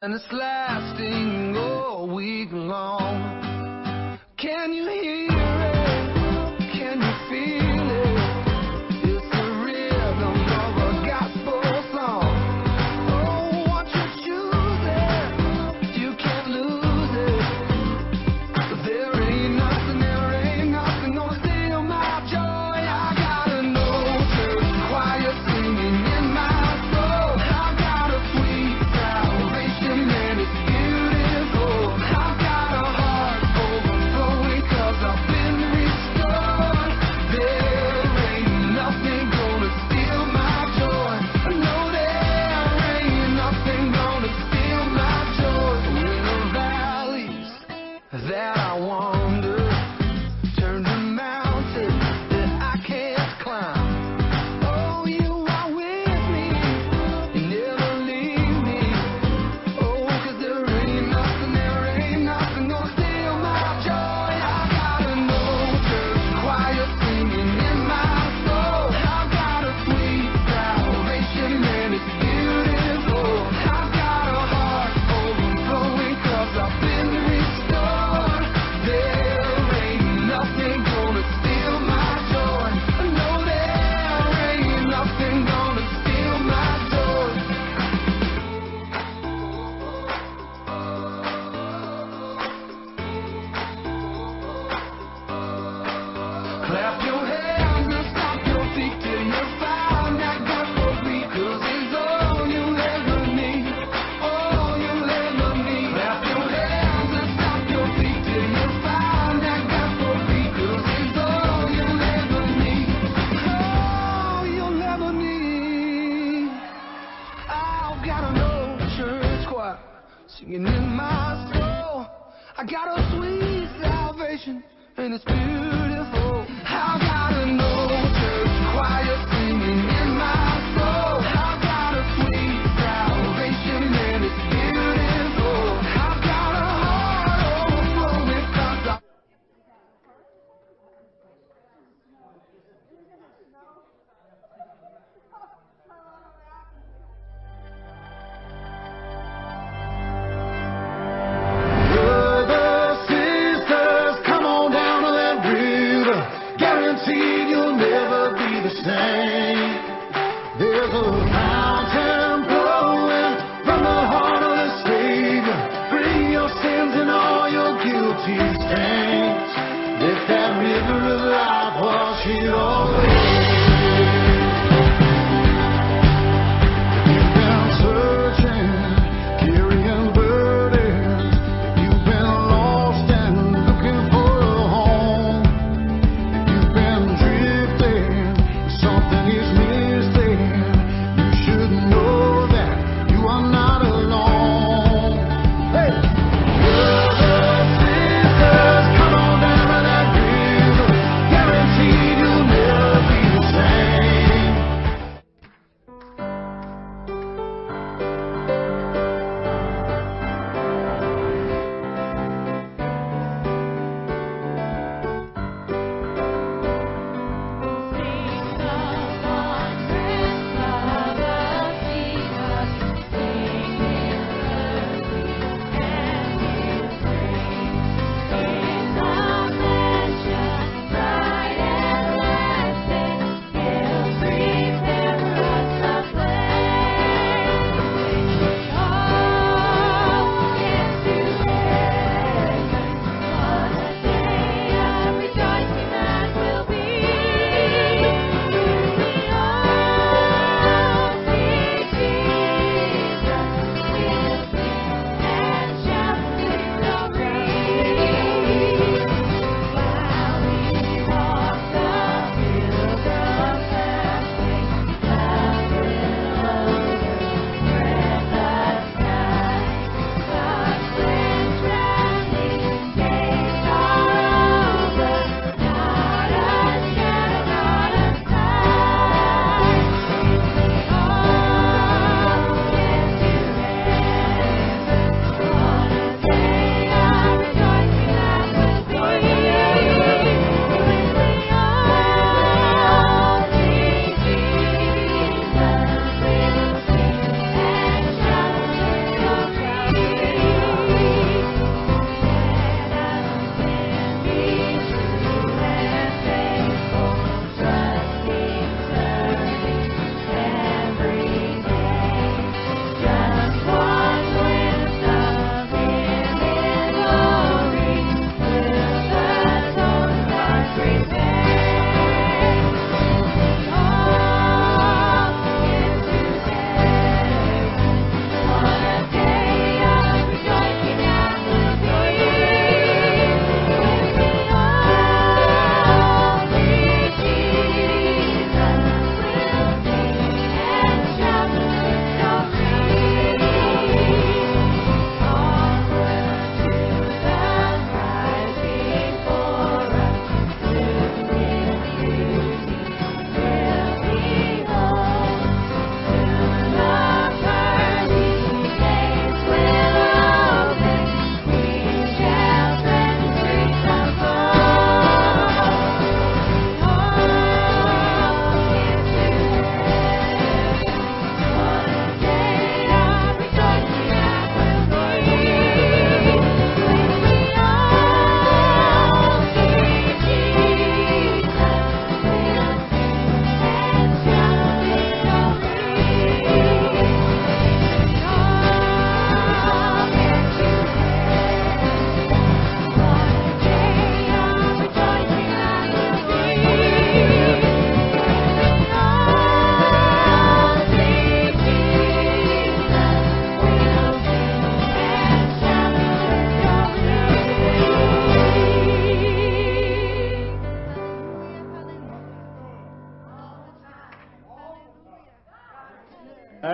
And it's lasting all week long.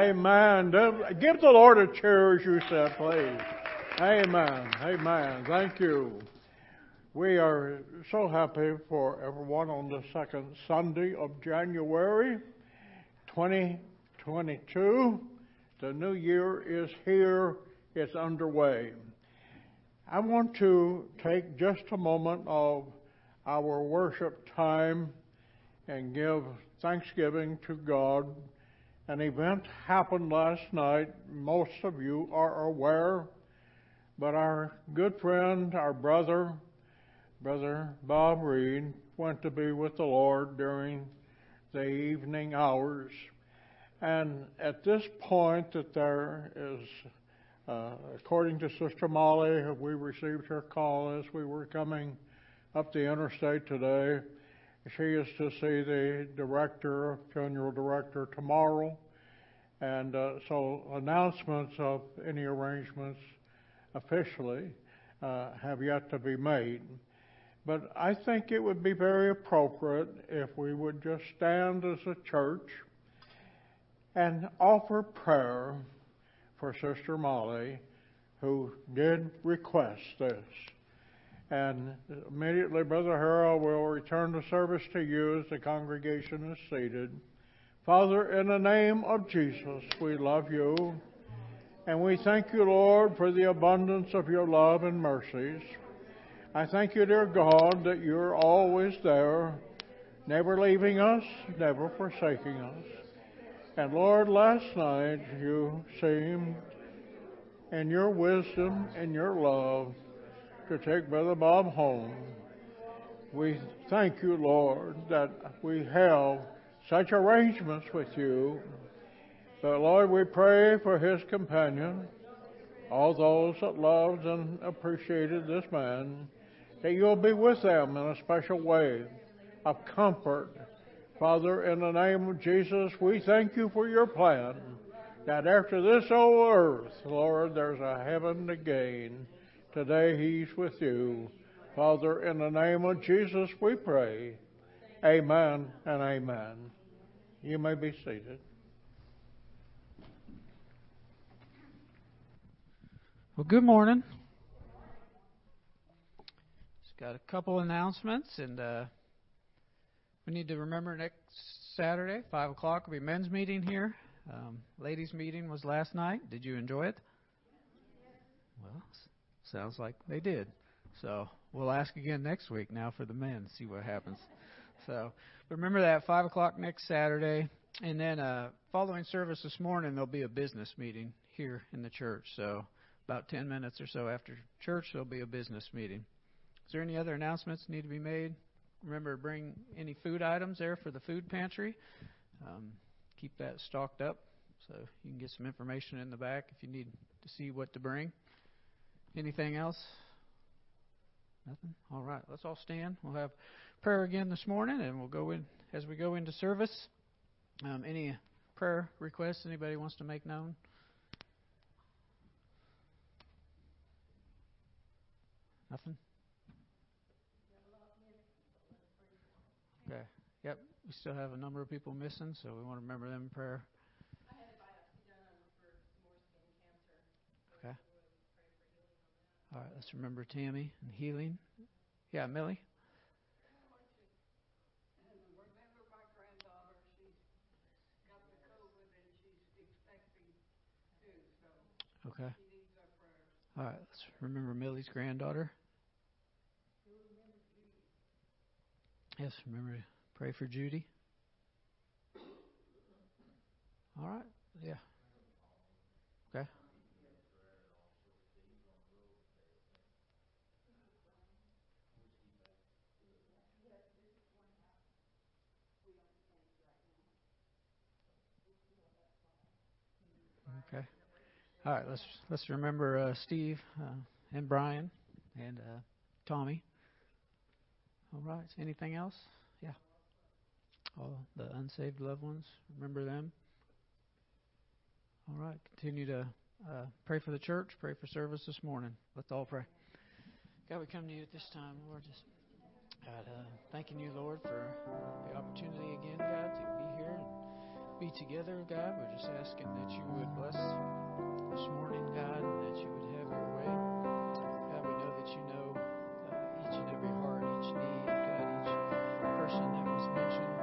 Amen. Give the Lord a cheer as you said, please. Amen. Amen. Thank you. We are so happy for everyone on the second Sunday of January 2022. The new year is here, it's underway. I want to take just a moment of our worship time and give thanksgiving to God. An event happened last night, most of you are aware, but our good friend, our brother, Brother Bob Reed, went to be with the Lord during the evening hours. And at this point that there is, uh, according to Sister Molly, we received her call as we were coming up the interstate today. She is to see the director, funeral director, tomorrow. And uh, so announcements of any arrangements officially uh, have yet to be made. But I think it would be very appropriate if we would just stand as a church and offer prayer for Sister Molly, who did request this. And immediately, Brother Harold will return the service to you as the congregation is seated. Father, in the name of Jesus, we love you. And we thank you, Lord, for the abundance of your love and mercies. I thank you, dear God, that you're always there, never leaving us, never forsaking us. And Lord, last night you seemed, in your wisdom and your love, to take Brother Bob home. We thank you, Lord, that we have such arrangements with you. But Lord, we pray for his companion, all those that loved and appreciated this man, that you'll be with them in a special way of comfort. Father, in the name of Jesus, we thank you for your plan that after this old earth, Lord, there's a heaven to gain. Today he's with you. Father, in the name of Jesus we pray. Amen and amen. You may be seated. Well, good morning. Just got a couple announcements, and uh, we need to remember next Saturday, 5 o'clock, will be men's meeting here. Um, ladies' meeting was last night. Did you enjoy it? Well, Sounds like they did. So we'll ask again next week now for the men, see what happens. So remember that five o'clock next Saturday, and then uh, following service this morning there'll be a business meeting here in the church. So about ten minutes or so after church there'll be a business meeting. Is there any other announcements need to be made? Remember to bring any food items there for the food pantry. Um, keep that stocked up so you can get some information in the back if you need to see what to bring. Anything else? Nothing? All right, let's all stand. We'll have prayer again this morning, and we'll go in as we go into service. Um, any prayer requests anybody wants to make known? Nothing? Okay. Yep. We still have a number of people missing, so we want to remember them in prayer. All right, let's remember Tammy and healing. Yeah, Millie. Okay. All right, let's remember Millie's granddaughter. Yes, remember pray for Judy. All right, yeah. Okay. All right. Let's let's remember uh, Steve uh, and Brian and uh, Tommy. All right. Anything else? Yeah. All the unsaved loved ones. Remember them. All right. Continue to uh, pray for the church. Pray for service this morning. Let's all pray. God, we come to you at this time, Lord. Just God, uh, thanking you, Lord, for the opportunity again, God, to be here. Be together, God. We're just asking that you would bless this morning, God, and that you would have your way. God, we know that you know uh, each and every heart, each need, God, each person that was mentioned.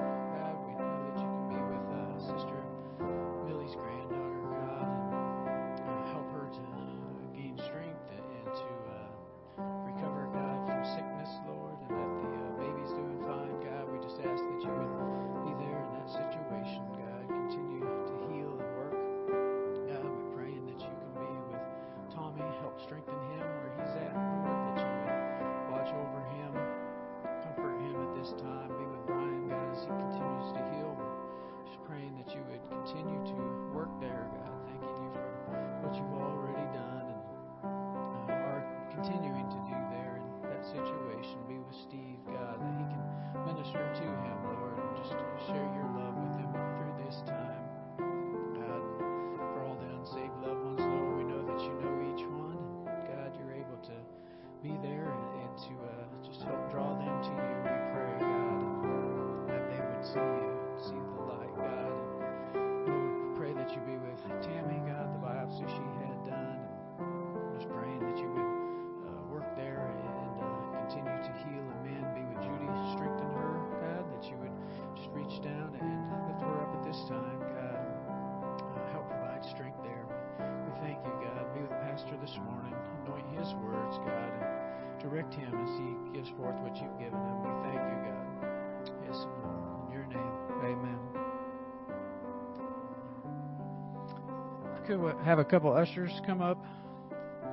Could we have a couple ushers come up?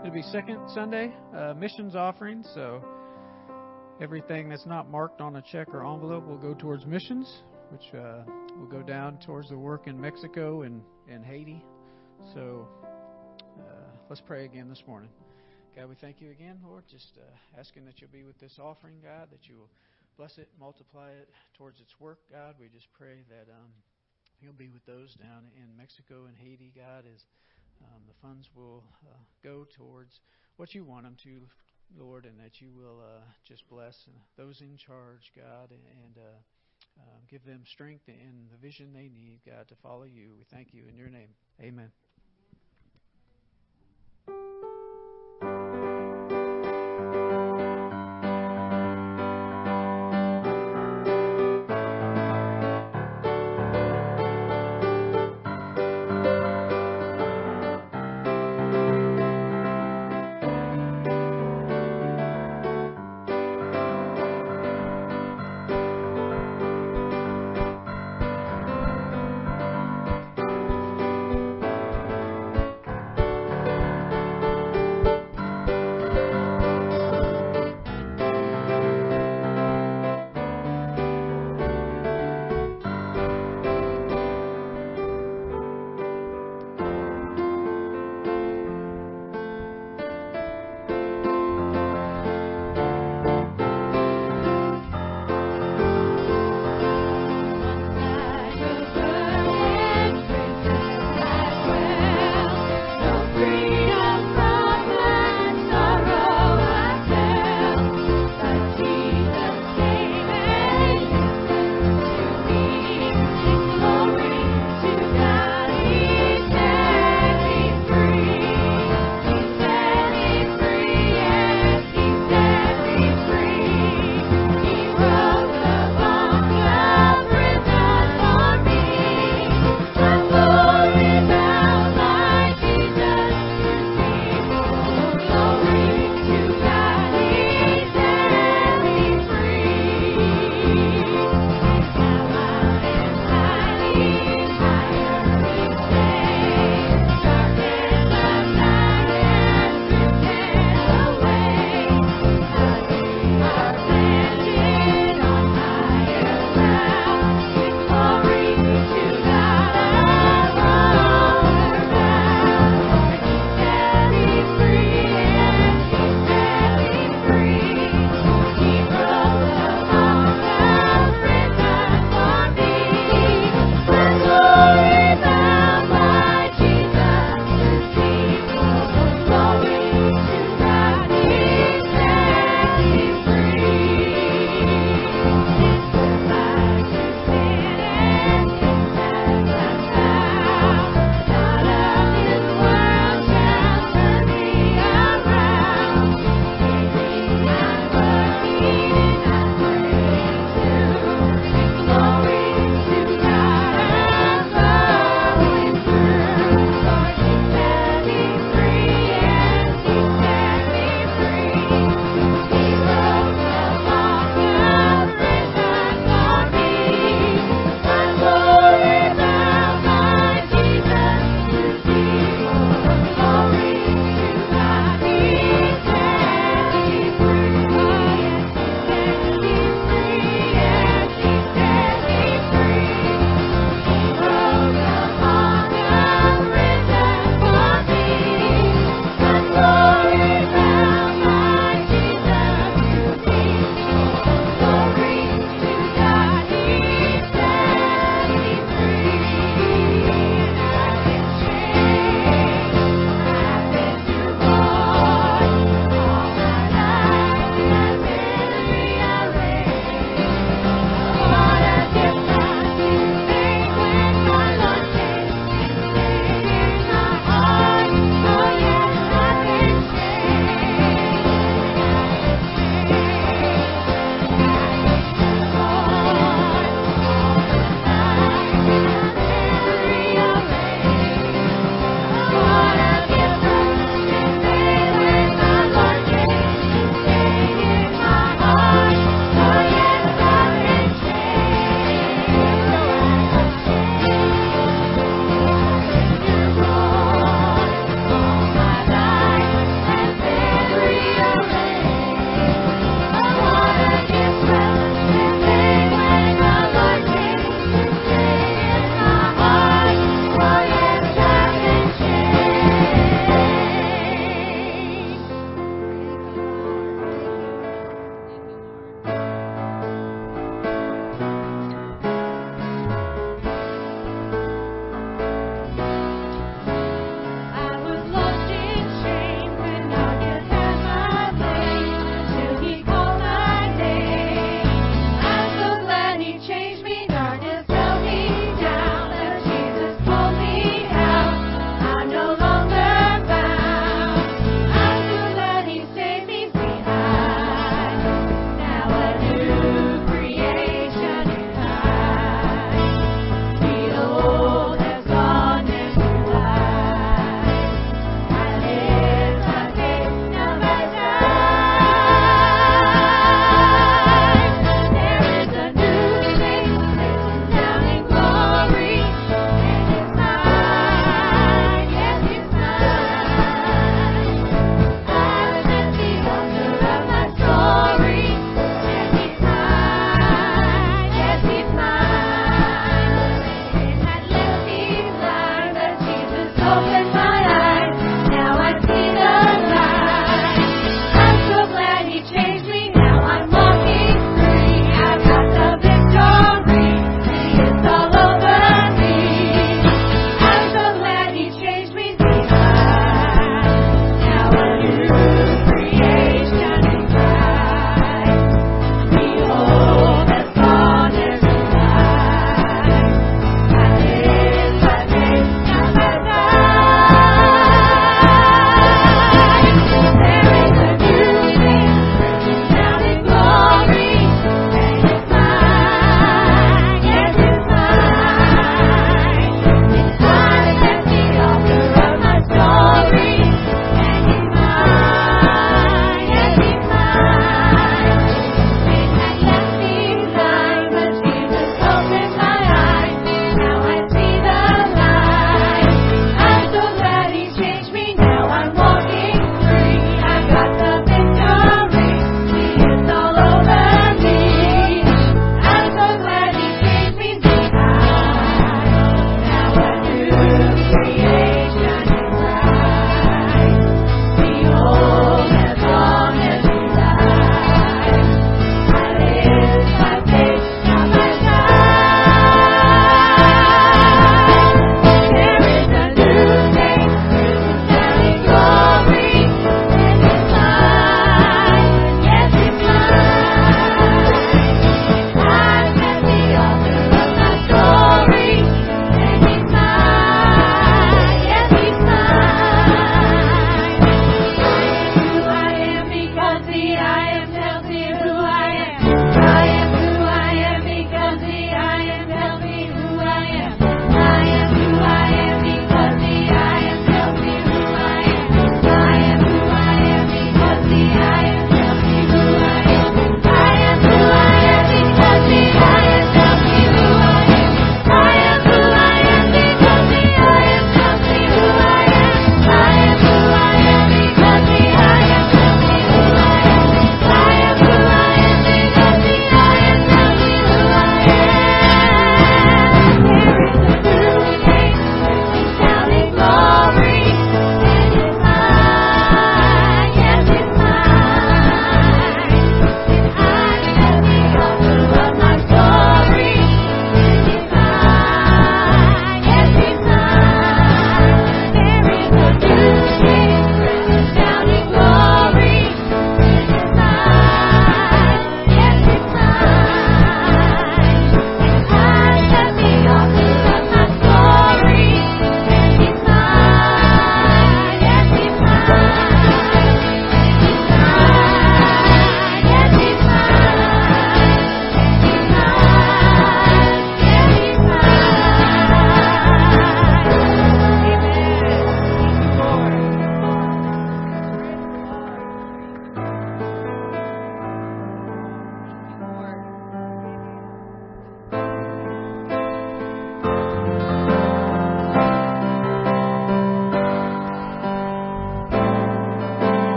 It'll be second Sunday, uh, missions offering. So everything that's not marked on a check or envelope will go towards missions, which uh, will go down towards the work in Mexico and, and Haiti. So uh, let's pray again this morning. God, we thank you again, Lord. Just uh, asking that you'll be with this offering, God, that you will bless it, multiply it towards its work, God. We just pray that um, you'll be with those down in Mexico and Haiti, God, as um, the funds will uh, go towards what you want them to, Lord, and that you will uh, just bless those in charge, God, and uh, uh, give them strength and the vision they need, God, to follow you. We thank you in your name. Amen.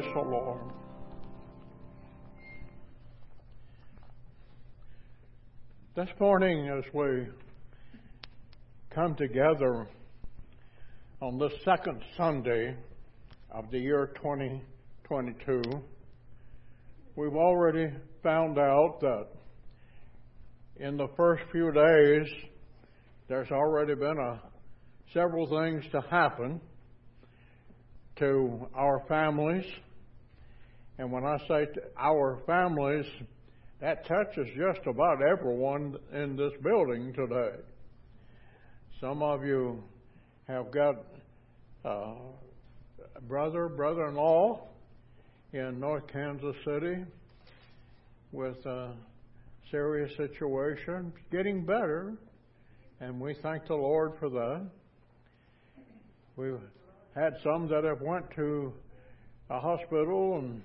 Praise the Lord. This morning, as we come together on the second Sunday of the year 2022, we've already found out that in the first few days, there's already been a, several things to happen to our families. And when I say our families, that touches just about everyone in this building today. Some of you have got uh, a brother, brother in law in North Kansas City with a serious situation, getting better, and we thank the Lord for that. We've had some that have went to a hospital and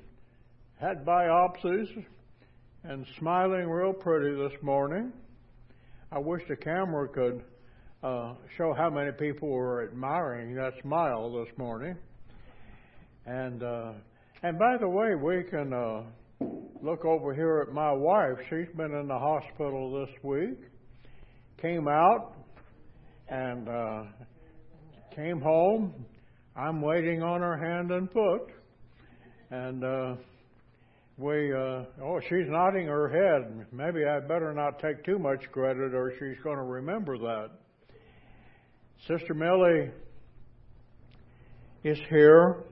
had biopsies and smiling real pretty this morning. I wish the camera could uh, show how many people were admiring that smile this morning. And uh, and by the way, we can uh, look over here at my wife. She's been in the hospital this week. Came out and uh, came home. I'm waiting on her hand and foot, and uh, we. Uh, oh, she's nodding her head. Maybe I better not take too much credit, or she's going to remember that. Sister Millie is here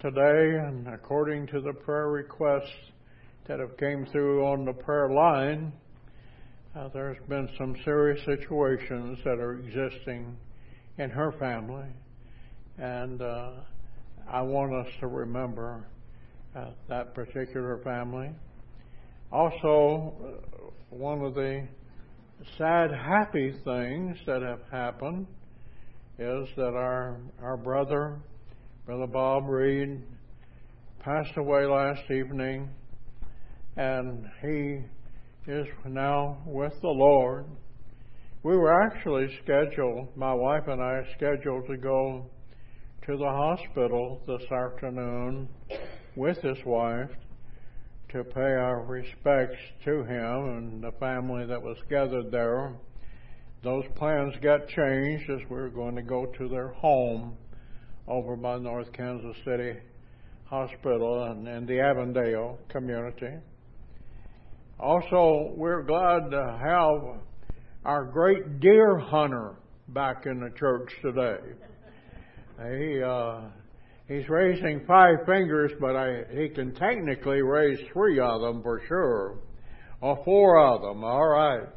today, and according to the prayer requests that have came through on the prayer line, uh, there's been some serious situations that are existing in her family, and uh, I want us to remember that particular family. Also, uh, one of the sad, happy things that have happened is that our our brother, Brother Bob Reed, passed away last evening, and he is now with the Lord. We were actually scheduled, my wife and I scheduled to go to the hospital this afternoon with his wife to pay our respects to him and the family that was gathered there. Those plans got changed as we were going to go to their home over by North Kansas City Hospital and in the Avondale community. Also, we're glad to have our great deer hunter back in the church today. He uh, he's raising five fingers, but I, he can technically raise three of them for sure, or four of them. All right.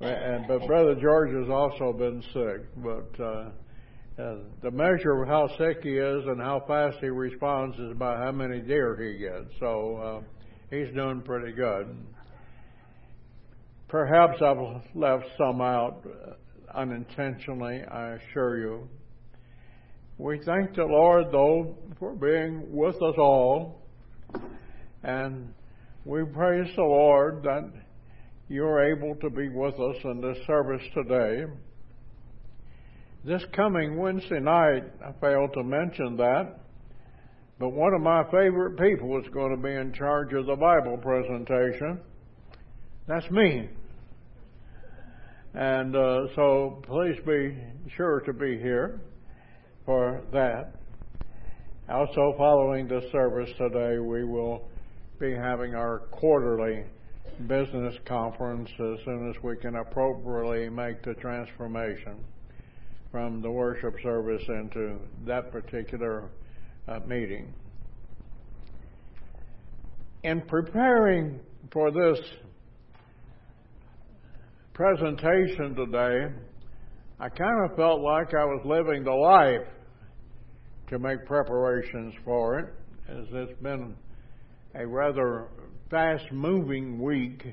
And but Brother George has also been sick, but. Uh, uh, the measure of how sick he is and how fast he responds is by how many deer he gets. So uh, he's doing pretty good. Perhaps I've left some out unintentionally, I assure you. We thank the Lord, though, for being with us all, and we praise the Lord that you're able to be with us in this service today. This coming Wednesday night, I failed to mention that, but one of my favorite people is going to be in charge of the Bible presentation. That's me. And uh, so please be sure to be here for that. Also, following the service today, we will be having our quarterly business conference as soon as we can appropriately make the transformation from the worship service into that particular uh, meeting. In preparing for this presentation today, I kind of felt like I was living the life to make preparations for it, as it's been a rather fast moving week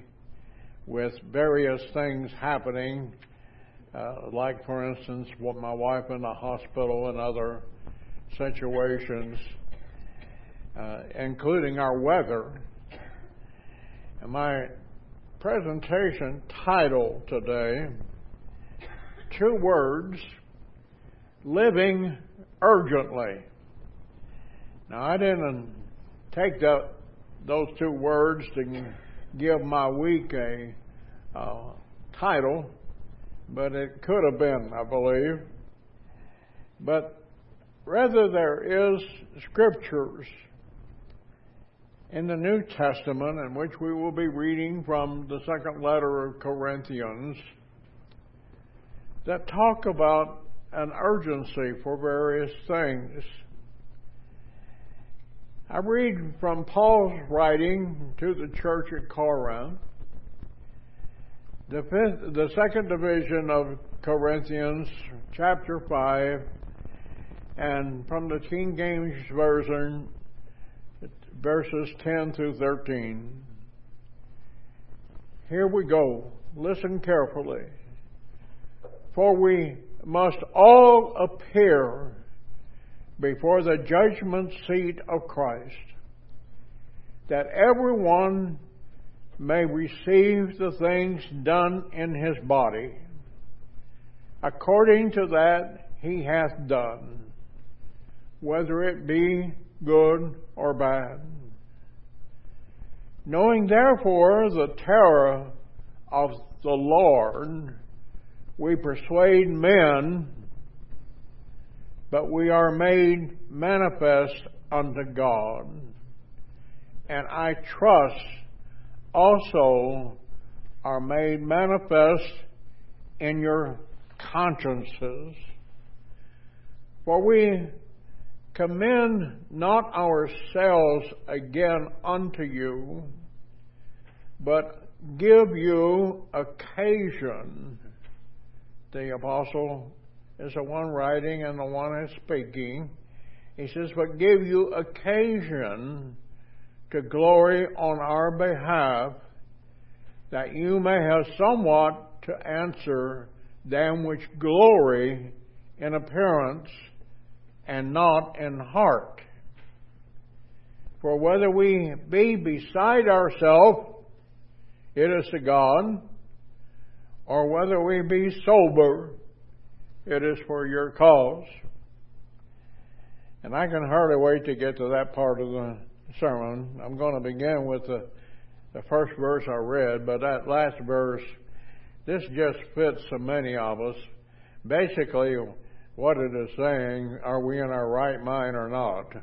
with various things happening, uh, like, for instance, what my wife in the hospital and other situations, uh, including our weather. And my presentation title today two words living urgently. Now, I didn't take those two words to give my week a uh, title, but it could have been, I believe. But rather, there is scriptures in the New Testament in which we will be reading from the second letter of Corinthians that talk about an urgency for various things. I read from Paul's writing to the church at Corinth, the, fifth, the second division of Corinthians, chapter 5, and from the King James Version, verses 10 through 13. Here we go. Listen carefully. For we must all appear before the judgment seat of Christ, that everyone may receive the things done in his body, according to that he hath done, whether it be good or bad. Knowing therefore the terror of the Lord, we persuade men, but we are made manifest unto God. And I trust also are made manifest in your consciences. For we commend not ourselves again unto you, but give you occasion the apostle is the one writing and the one is speaking. He says, but give you occasion to glory on our behalf, that you may have somewhat to answer them which glory in appearance and not in heart. For whether we be beside ourselves, it is to God or whether we be sober, it is for your cause. And I can hardly wait to get to that part of the sermon. I'm going to begin with the, the first verse I read, but that last verse, this just fits so many of us. Basically, what it is saying, are we in our right mind or not?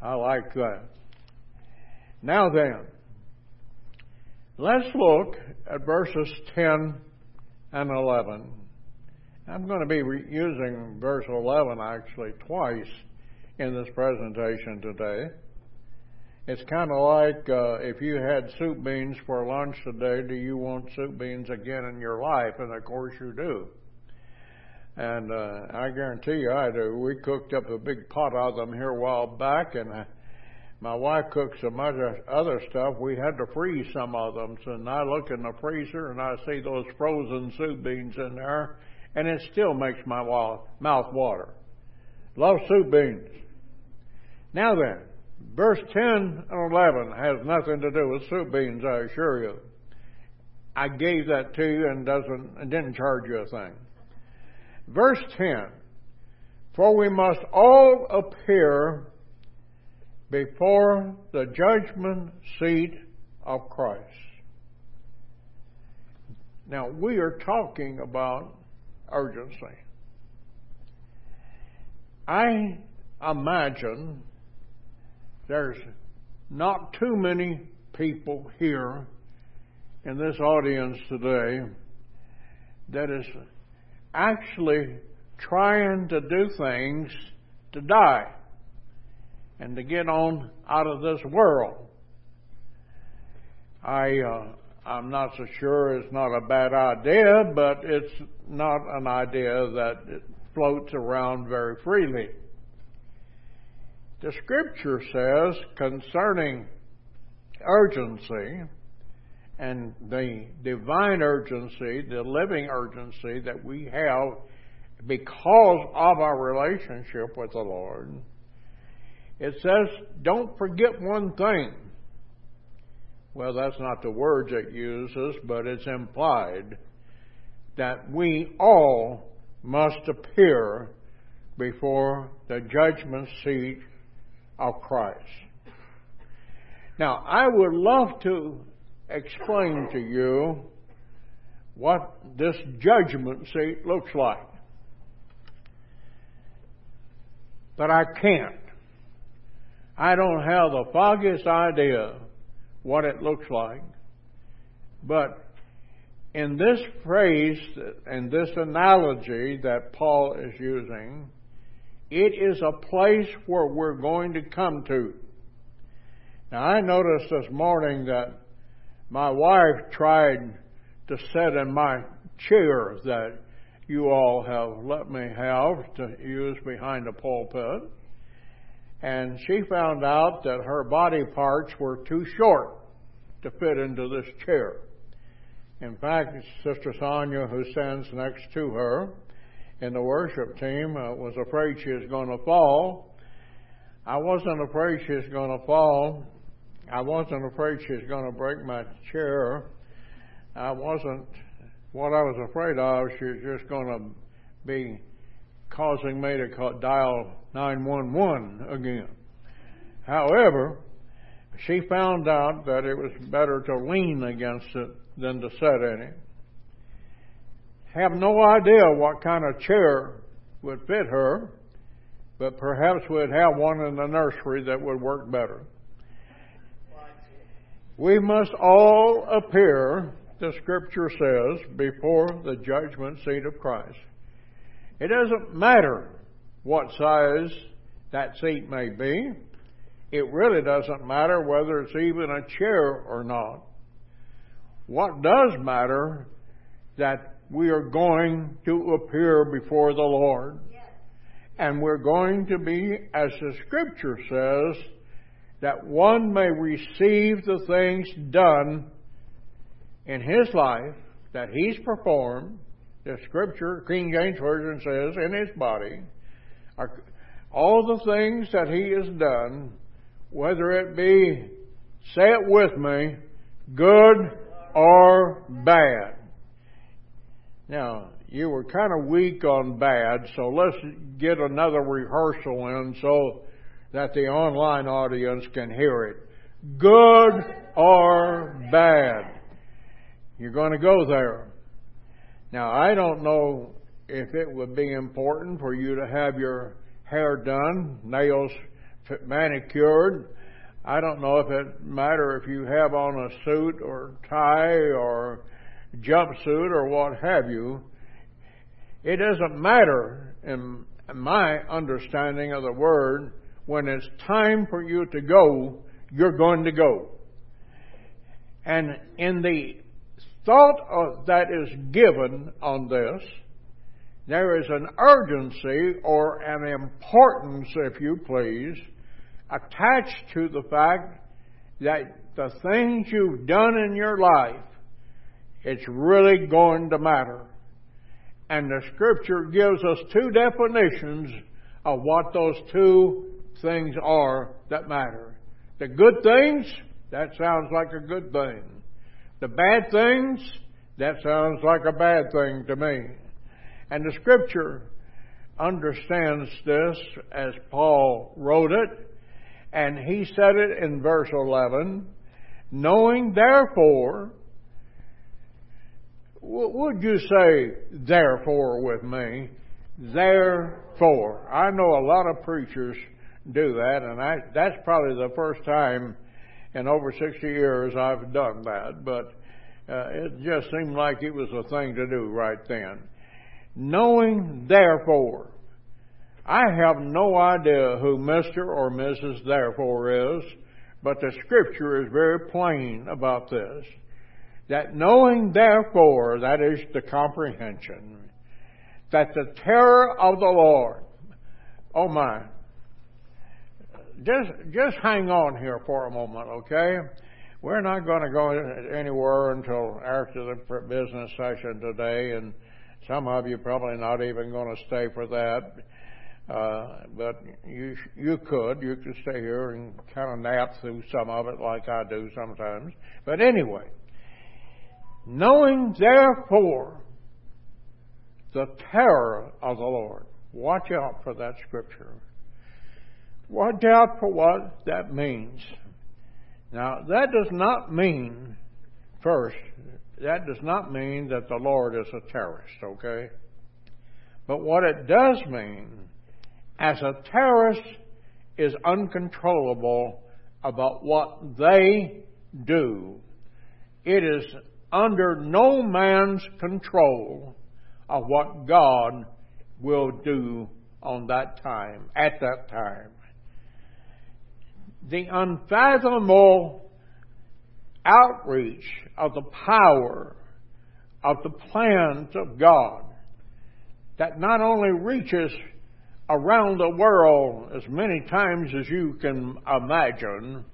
I like that. Now then, Let's look at verses 10 and 11. I'm going to be re- using verse 11 actually twice in this presentation today. It's kind of like uh, if you had soup beans for lunch today, do you want soup beans again in your life? And of course you do. And uh, I guarantee you I do. We cooked up a big pot of them here a while back, and I my wife cooked some other other stuff. We had to freeze some of them. So and I look in the freezer and I see those frozen soup beans in there, and it still makes my mouth water. Love soup beans. Now then, verse 10 and 11 has nothing to do with soup beans, I assure you. I gave that to you and doesn't and didn't charge you a thing. Verse 10 For we must all appear before the judgment seat of Christ. Now, we are talking about urgency. I imagine there's not too many people here in this audience today that is actually trying to do things to die and to get on out of this world. I uh, I'm not so sure it's not a bad idea, but it's not an idea that floats around very freely. The scripture says concerning urgency and the divine urgency, the living urgency that we have because of our relationship with the Lord it says, don't forget one thing. Well, that's not the words it uses, but it's implied that we all must appear before the judgment seat of Christ. Now, I would love to explain to you what this judgment seat looks like. But I can't. I don't have the foggiest idea what it looks like. But in this phrase and this analogy that Paul is using, it is a place where we're going to come to. Now, I noticed this morning that my wife tried to sit in my chair that you all have let me have to use behind the pulpit. And she found out that her body parts were too short to fit into this chair. In fact, Sister Sonia, who stands next to her in the worship team, uh, was afraid she was going to fall. I wasn't afraid she was going to fall. I wasn't afraid she was going to break my chair. I wasn't. What I was afraid of, she was just going to be causing me to dial 911 again. However, she found out that it was better to lean against it than to sit in it. Have no idea what kind of chair would fit her, but perhaps we'd have one in the nursery that would work better. We must all appear, the scripture says, before the judgment seat of Christ. It doesn't matter what size that seat may be. It really doesn't matter whether it's even a chair or not. What does matter that we are going to appear before the Lord. And we're going to be, as the scripture says, that one may receive the things done in his life that he's performed. The scripture, King James Version says, in his body, all the things that he has done, whether it be, say it with me, good or bad. Now, you were kind of weak on bad, so let's get another rehearsal in so that the online audience can hear it. Good or bad. You're going to go there. Now, I don't know if it would be important for you to have your hair done, nails manicured. I don't know if it matter if you have on a suit or tie or jumpsuit or what have you. It doesn't matter in my understanding of the word. When it's time for you to go, you're going to go. And in the thought of, that is given on this, there is an urgency or an importance, if you please, attached to the fact that the things you've done in your life, it's really going to matter. And the scripture gives us two definitions of what those two things are that matter. The good things, that sounds like a good thing. The bad things, that sounds like a bad thing to me. And the scripture understands this as Paul wrote it, and he said it in verse 11, knowing therefore, would you say therefore with me? Therefore. I know a lot of preachers do that, and I, that's probably the first time in over 60 years I've done that, but uh, it just seemed like it was a thing to do right then. Knowing therefore, I have no idea who Mr. or Mrs. Therefore is, but the scripture is very plain about this. That knowing therefore, that is the comprehension, that the terror of the Lord, oh my, just, just hang on here for a moment, okay? We're not going to go anywhere until after the business session today, and some of you probably not even going to stay for that. Uh, but you you could you could stay here and kind of nap through some of it like I do sometimes. But anyway, knowing therefore the terror of the Lord. Watch out for that scripture. Watch out for what that means. Now, that does not mean, first, that does not mean that the Lord is a terrorist, okay? But what it does mean, as a terrorist is uncontrollable about what they do, it is under no man's control of what God will do on that time, at that time. The unfathomable outreach of the power of the plans of God that not only reaches around the world as many times as you can imagine,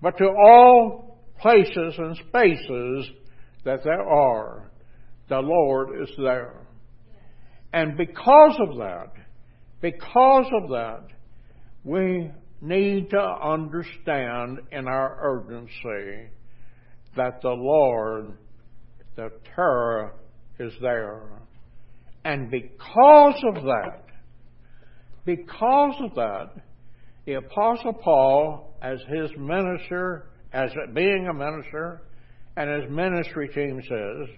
but to all places and spaces that there are, the Lord is there. And because of that, because of that, we need to understand in our urgency that the Lord, the terror, is there. And because of that, because of that, the Apostle Paul, as his minister, as being a minister, and his ministry team says,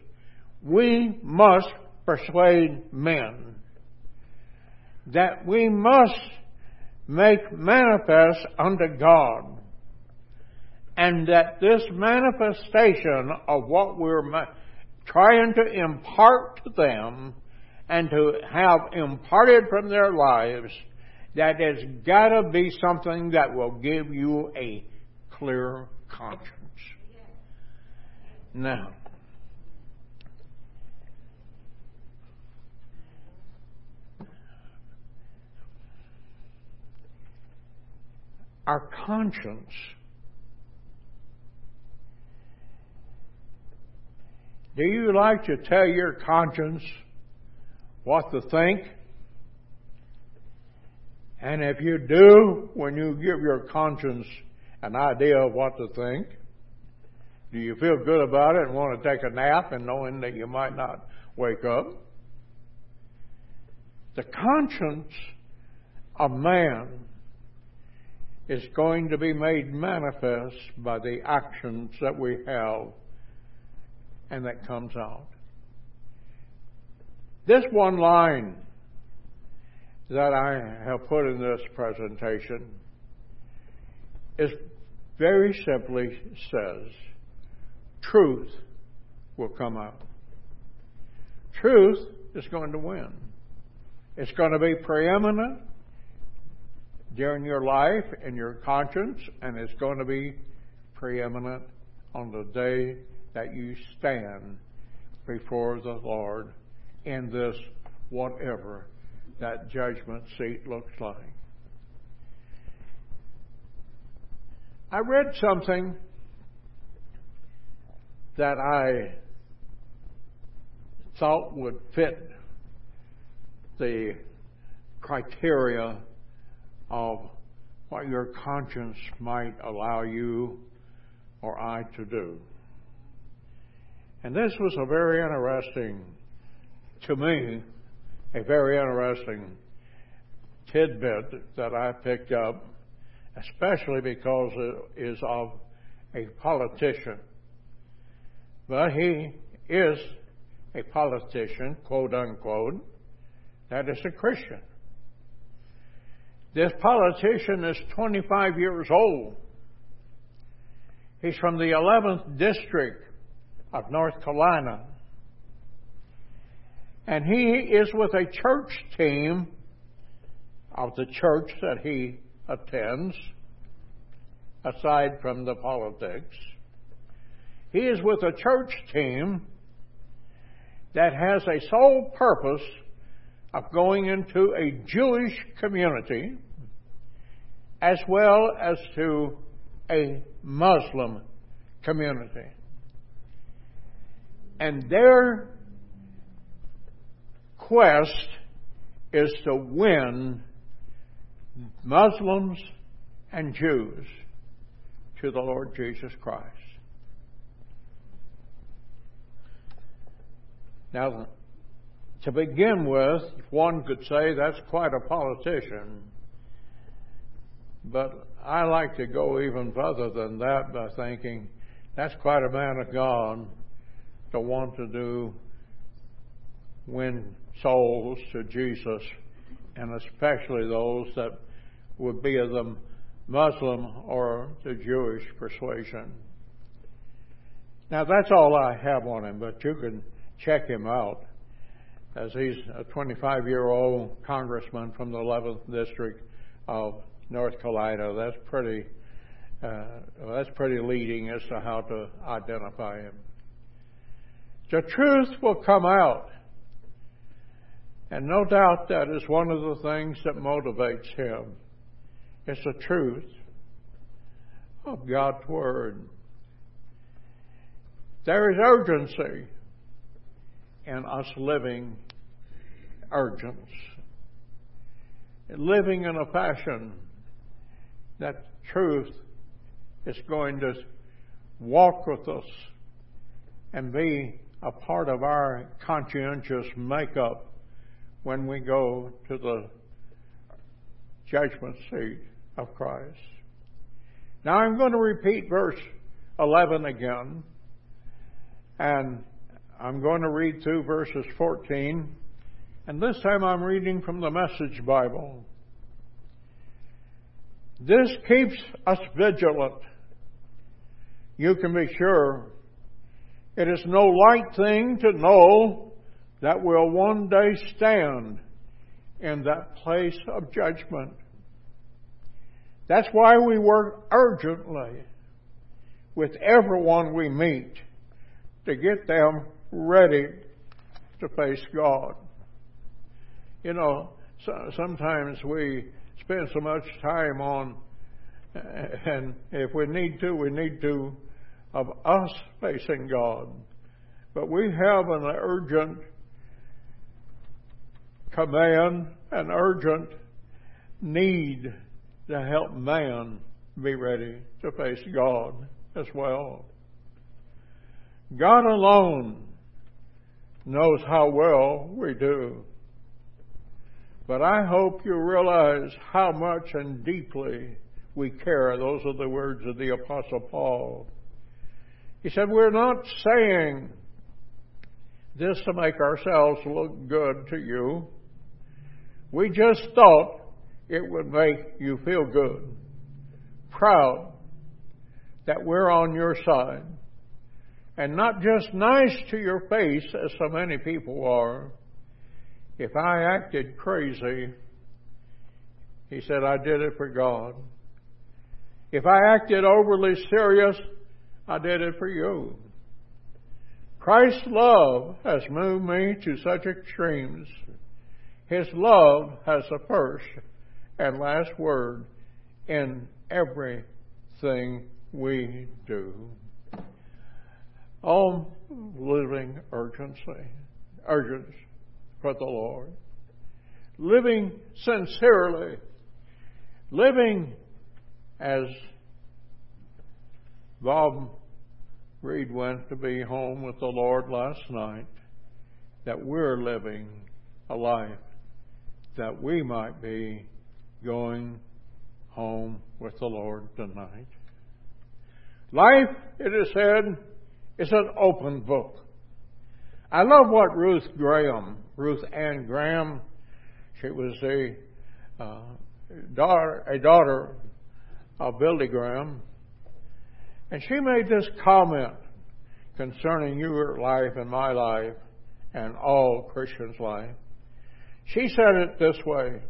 we must persuade men that we must make manifest unto God and that this manifestation of what we're trying to impart to them and to have imparted from their lives, that has got to be something that will give you a clear conscience. Now, our conscience Do you like to tell your conscience what to think? And if you do, when you give your conscience an idea of what to think, do you feel good about it and want to take a nap and knowing that you might not wake up? The conscience of man is going to be made manifest by the actions that we have and that comes out. This one line that I have put in this presentation is very simply says, truth will come out. Truth is going to win. It's going to be preeminent during your life and your conscience, and it's going to be preeminent on the day that you stand before the Lord in this whatever that judgment seat looks like. I read something that I thought would fit the criteria of what your conscience might allow you or I to do. And this was a very interesting, to me, a very interesting tidbit that I picked up, especially because it is of a politician. But he is a politician, quote unquote, that is a Christian. This politician is 25 years old. He's from the 11th district of North Carolina. And he is with a church team of the church that he attends, aside from the politics. He is with a church team that has a sole purpose of going into a Jewish community as well as to a Muslim community. And their quest is to win Muslims and Jews to the Lord Jesus Christ. Now, To begin with, one could say that's quite a politician. But I like to go even further than that by thinking that's quite a man of God to want to do win souls to Jesus, and especially those that would be of the Muslim or the Jewish persuasion. Now that's all I have on him, but you can check him out as he's a 25 year old congressman from the 11th district of North Carolina. That's pretty. Uh, that's pretty leading as to how to identify him. The truth will come out. And no doubt that is one of the things that motivates him. It's the truth of God's Word. There is urgency in us living urgence, living in a fashion that truth is going to walk with us and be a part of our conscientious makeup when we go to the judgment seat of Christ. Now I'm going to repeat verse 11 again, and I'm going to read through verses 14, and this time I'm reading from the Message Bible. This keeps us vigilant. You can be sure it is no light thing to know that we'll one day stand in that place of judgment. That's why we work urgently with everyone we meet to get them ready to face God. You know, so, sometimes we spend so much time on, and if we need to, we need to of us facing God. But we have an urgent command, an urgent need to help man be ready to face God as well. God alone knows how well we do. But I hope you realize how much and deeply we care. Those are the words of the Apostle Paul. He said, We're not saying this to make ourselves look good to you. We just thought it would make you feel good, proud that we're on your side. And not just nice to your face, as so many people are. If I acted crazy, he said, I did it for God. If I acted overly serious, I did it for you. Christ's love has moved me to such extremes. His love has the first and last word in everything we do. All living urgency, urgence for the Lord. Living sincerely. Living as Bob Reed went to be home with the Lord last night, that we're living a life that we might be going home with the Lord tonight. Life, it is said, is an open book. I love what Ruth Graham, Ruth Ann Graham, she was a uh, daughter, a daughter of Billy Graham, and she made this comment concerning your life and my life and all Christians' life. She said it this way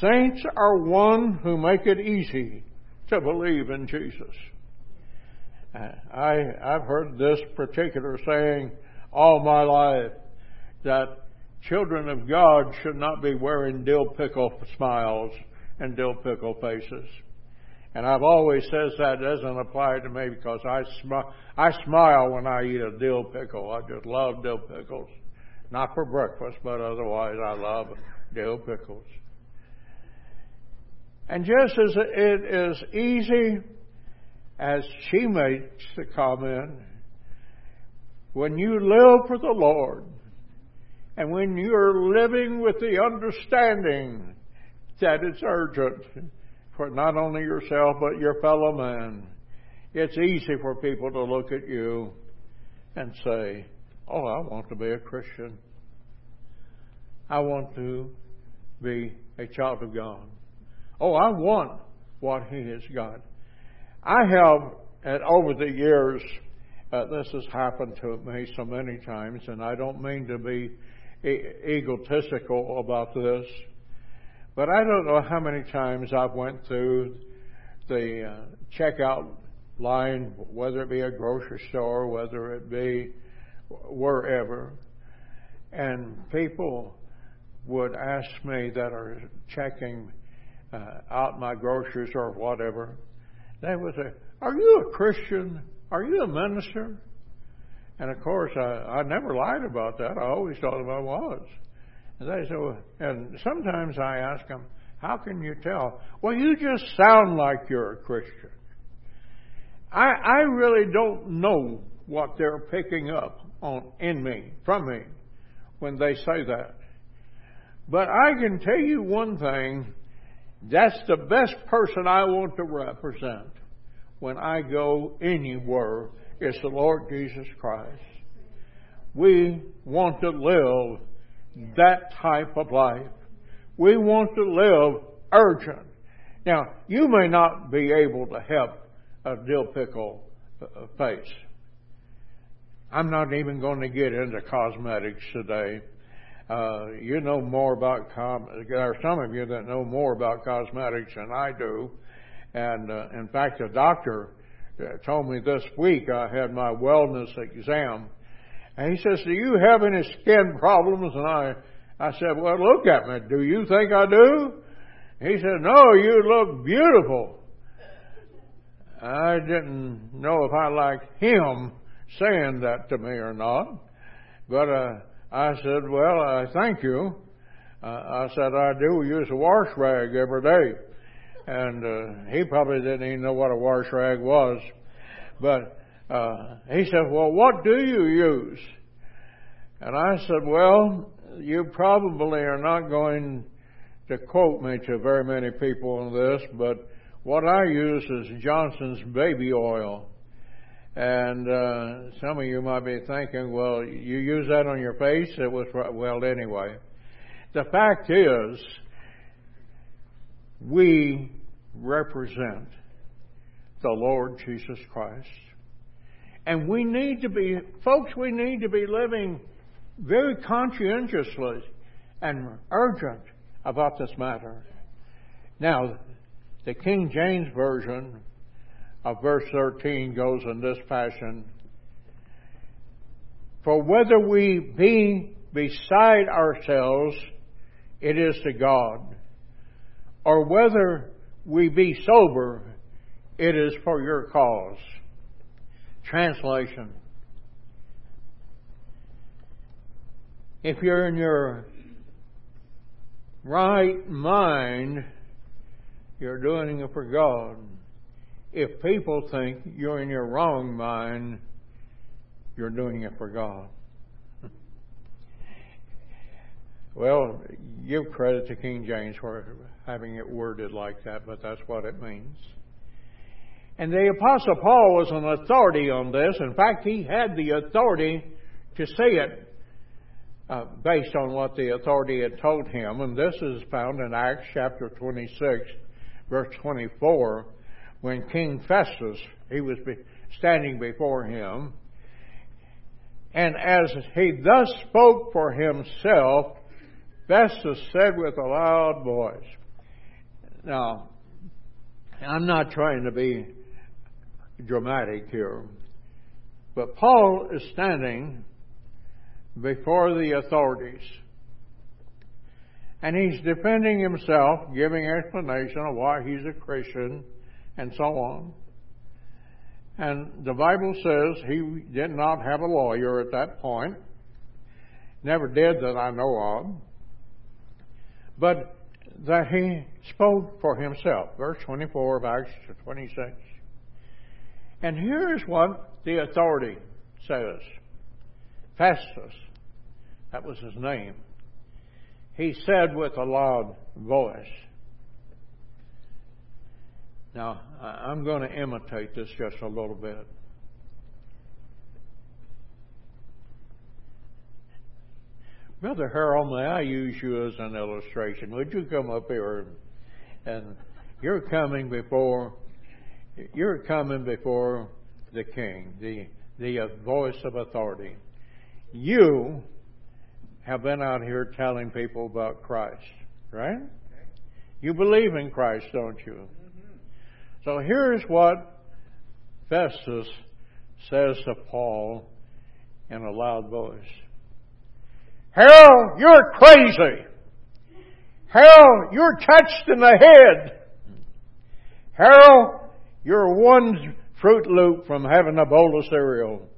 Saints are one who make it easy to believe in Jesus. I, I've heard this particular saying all my life that children of God should not be wearing dill pickle smiles and dill pickle faces. And I've always says that doesn't apply to me because I smile, I smile when I eat a dill pickle. I just love dill pickles. Not for breakfast, but otherwise I love dill pickles. And just as it is easy as she makes the comment, when you live for the Lord and when you're living with the understanding that it's urgent for not only yourself but your fellow man, it's easy for people to look at you and say, Oh, I want to be a Christian. I want to be a child of God. Oh, I want what He has got. I have, and over the years, uh, this has happened to me so many times, and I don't mean to be e- egotistical about this, but I don't know how many times I've went through the uh, checkout line, whether it be a grocery store, whether it be wherever, and people would ask me that are checking uh, out my groceries or whatever, they would say, "Are you a Christian? Are you a minister?" And of course, I, I never lied about that. I always told them I was. They well, and sometimes I ask them, "How can you tell?" Well, you just sound like you're a Christian. I I really don't know what they're picking up on in me from me when they say that. But I can tell you one thing that's the best person I want to represent when I go anywhere is the Lord Jesus Christ. We want to live that type of life. We want to live urgent. Now, you may not be able to help a dill pickle uh, face. I'm not even going to get into cosmetics today. Uh, you know more about com. There are some of you that know more about cosmetics than I do, and uh, in fact, a doctor uh, told me this week I had my wellness exam, and he says, "Do you have any skin problems?" And I, I said, "Well, look at me. Do you think I do?" He said, "No, you look beautiful." I didn't know if I liked him saying that to me or not, but. Uh, I said, Well, I thank you. Uh, I said, I do use a wash rag every day. And uh, he probably didn't even know what a wash rag was. But uh, he said, Well, what do you use? And I said, Well, you probably are not going to quote me to very many people on this, but what I use is Johnson's baby oil. And uh, some of you might be thinking, well, you use that on your face? It was, well, anyway. The fact is, we represent the Lord Jesus Christ. And we need to be, folks, we need to be living very conscientiously and urgent about this matter. Now, the King James Version of verse 13 goes in this fashion For whether we be beside ourselves, it is to God, or whether we be sober, it is for your cause. Translation If you're in your right mind, you're doing it for God if people think you're in your wrong mind, you're doing it for God. well, give credit to King James for having it worded like that, but that's what it means. And the Apostle Paul was an authority on this. In fact, he had the authority to say it uh, based on what the authority had told him. And this is found in Acts chapter 26, verse 24 when King Festus, he was standing before him, and as he thus spoke for himself, Festus said with a loud voice, Now, I'm not trying to be dramatic here, but Paul is standing before the authorities. And he's defending himself, giving explanation of why he's a Christian and so on. And the Bible says he did not have a lawyer at that point. Never did that I know of. But that he spoke for himself. Verse 24 of Acts 26. And here's what the authority says Festus, That was his name. He said with a loud voice, now, I'm going to imitate this just a little bit. Brother Harold, may I use you as an illustration? Would you come up here and you're coming before you're coming before the king, the the uh, voice of authority. You have been out here telling people about Christ, right? You believe in Christ, don't you? Mm-hmm. So here's what Festus says to Paul in a loud voice. Harold, you're crazy. Harold, you're touched in the head. Mm. Harold, you're one Fruit Loop from having a bowl of cereal.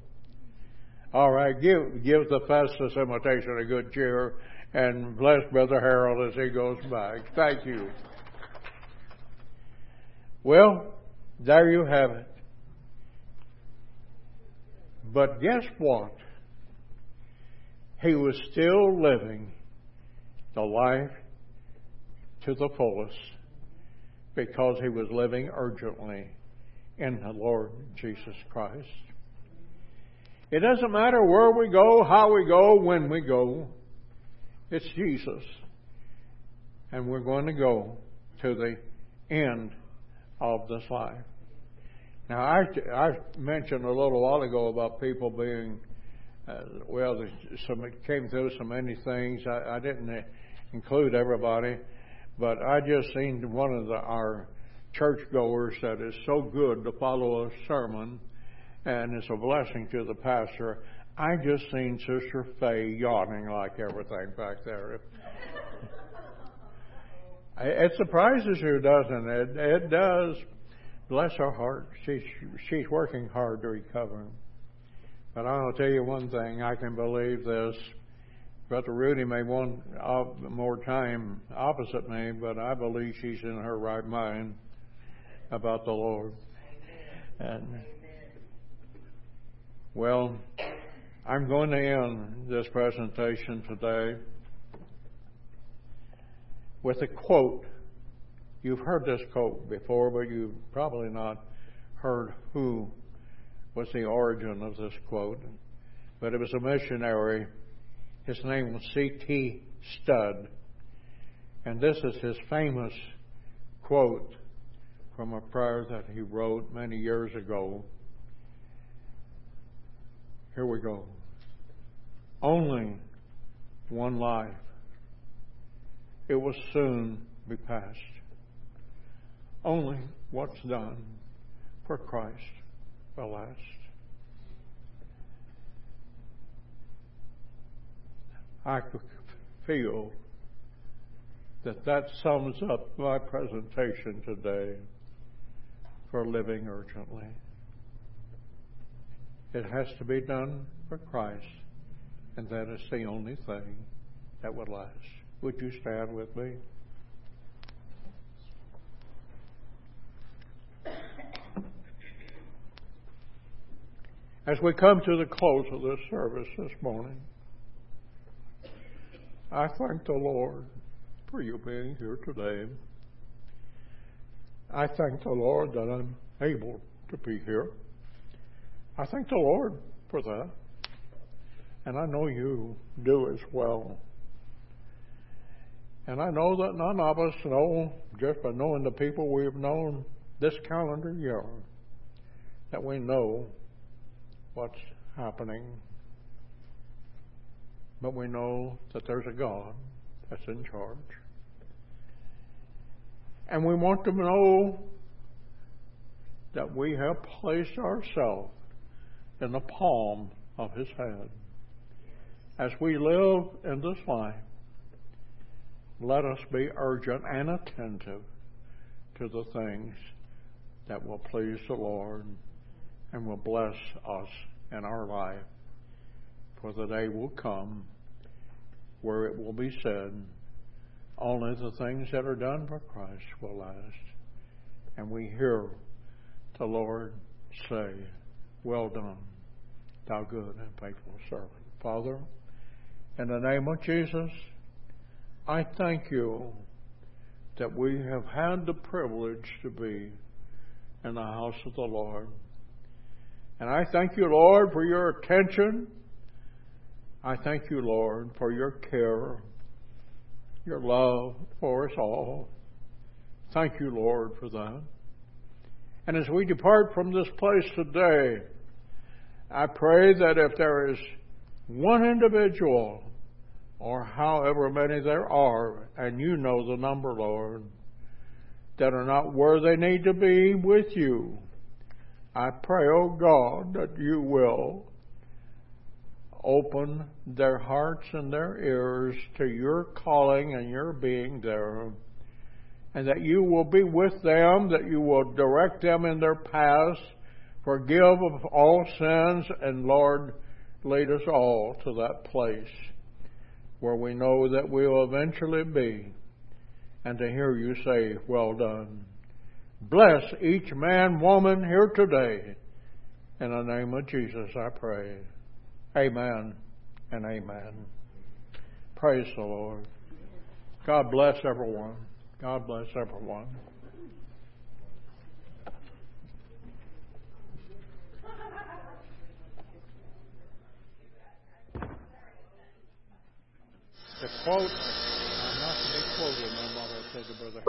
All right, give give the Festus imitation a good cheer and bless Brother Harold as he goes by. Thank you. Well, there you have it. But guess what? He was still living the life to the fullest because he was living urgently in the Lord Jesus Christ. It doesn't matter where we go, how we go, when we go. It's Jesus. And we're going to go to the end of this life. Now, I, I mentioned a little while ago about people being, uh, well, some, it came through so many things. I, I didn't include everybody, but I just seen one of the, our churchgoers that is so good to follow a sermon, and it's a blessing to the pastor. I just seen Sister Fay yawning like everything back there. It surprises you, doesn't it? It does. Bless her heart. She's she's working hard to recover. But I'll tell you one thing. I can believe this. Brother Rudy may want uh, more time opposite me, but I believe she's in her right mind about the Lord. And well, I'm going to end this presentation today with a quote. You've heard this quote before, but you've probably not heard who was the origin of this quote. But it was a missionary. His name was C.T. Studd. And this is his famous quote from a prayer that he wrote many years ago. Here we go. Only one life it will soon be past. Only what's done for Christ will last. I feel that that sums up my presentation today for living urgently. It has to be done for Christ, and that is the only thing that will last. Would you stand with me? As we come to the close of this service this morning, I thank the Lord for you being here today. I thank the Lord that I'm able to be here. I thank the Lord for that. And I know you do as well. And I know that none of us know, just by knowing the people we've known this calendar year, that we know what's happening. But we know that there's a God that's in charge. And we want to know that we have placed ourselves in the palm of His hand. As we live in this life, let us be urgent and attentive to the things that will please the Lord and will bless us in our life. For the day will come where it will be said, only the things that are done for Christ will last. And we hear the Lord say, Well done, thou good and faithful servant. Father, In the name of Jesus, I thank you that we have had the privilege to be in the house of the Lord. And I thank you, Lord, for your attention. I thank you, Lord, for your care, your love for us all. Thank you, Lord, for that. And as we depart from this place today, I pray that if there is one individual, or however many there are, and you know the number, Lord, that are not where they need to be with you, I pray, O oh God, that you will open their hearts and their ears to your calling and your being there, and that you will be with them, that you will direct them in their paths, forgive of all sins, and Lord, lead us all to that place where we know that we'll eventually be, and to hear you say, Well done. Bless each man, woman here today. In the name of Jesus, I pray. Amen and amen. Praise the Lord. God bless everyone. God bless everyone. The quote, I'm not to be quoted, my mother said to Brother.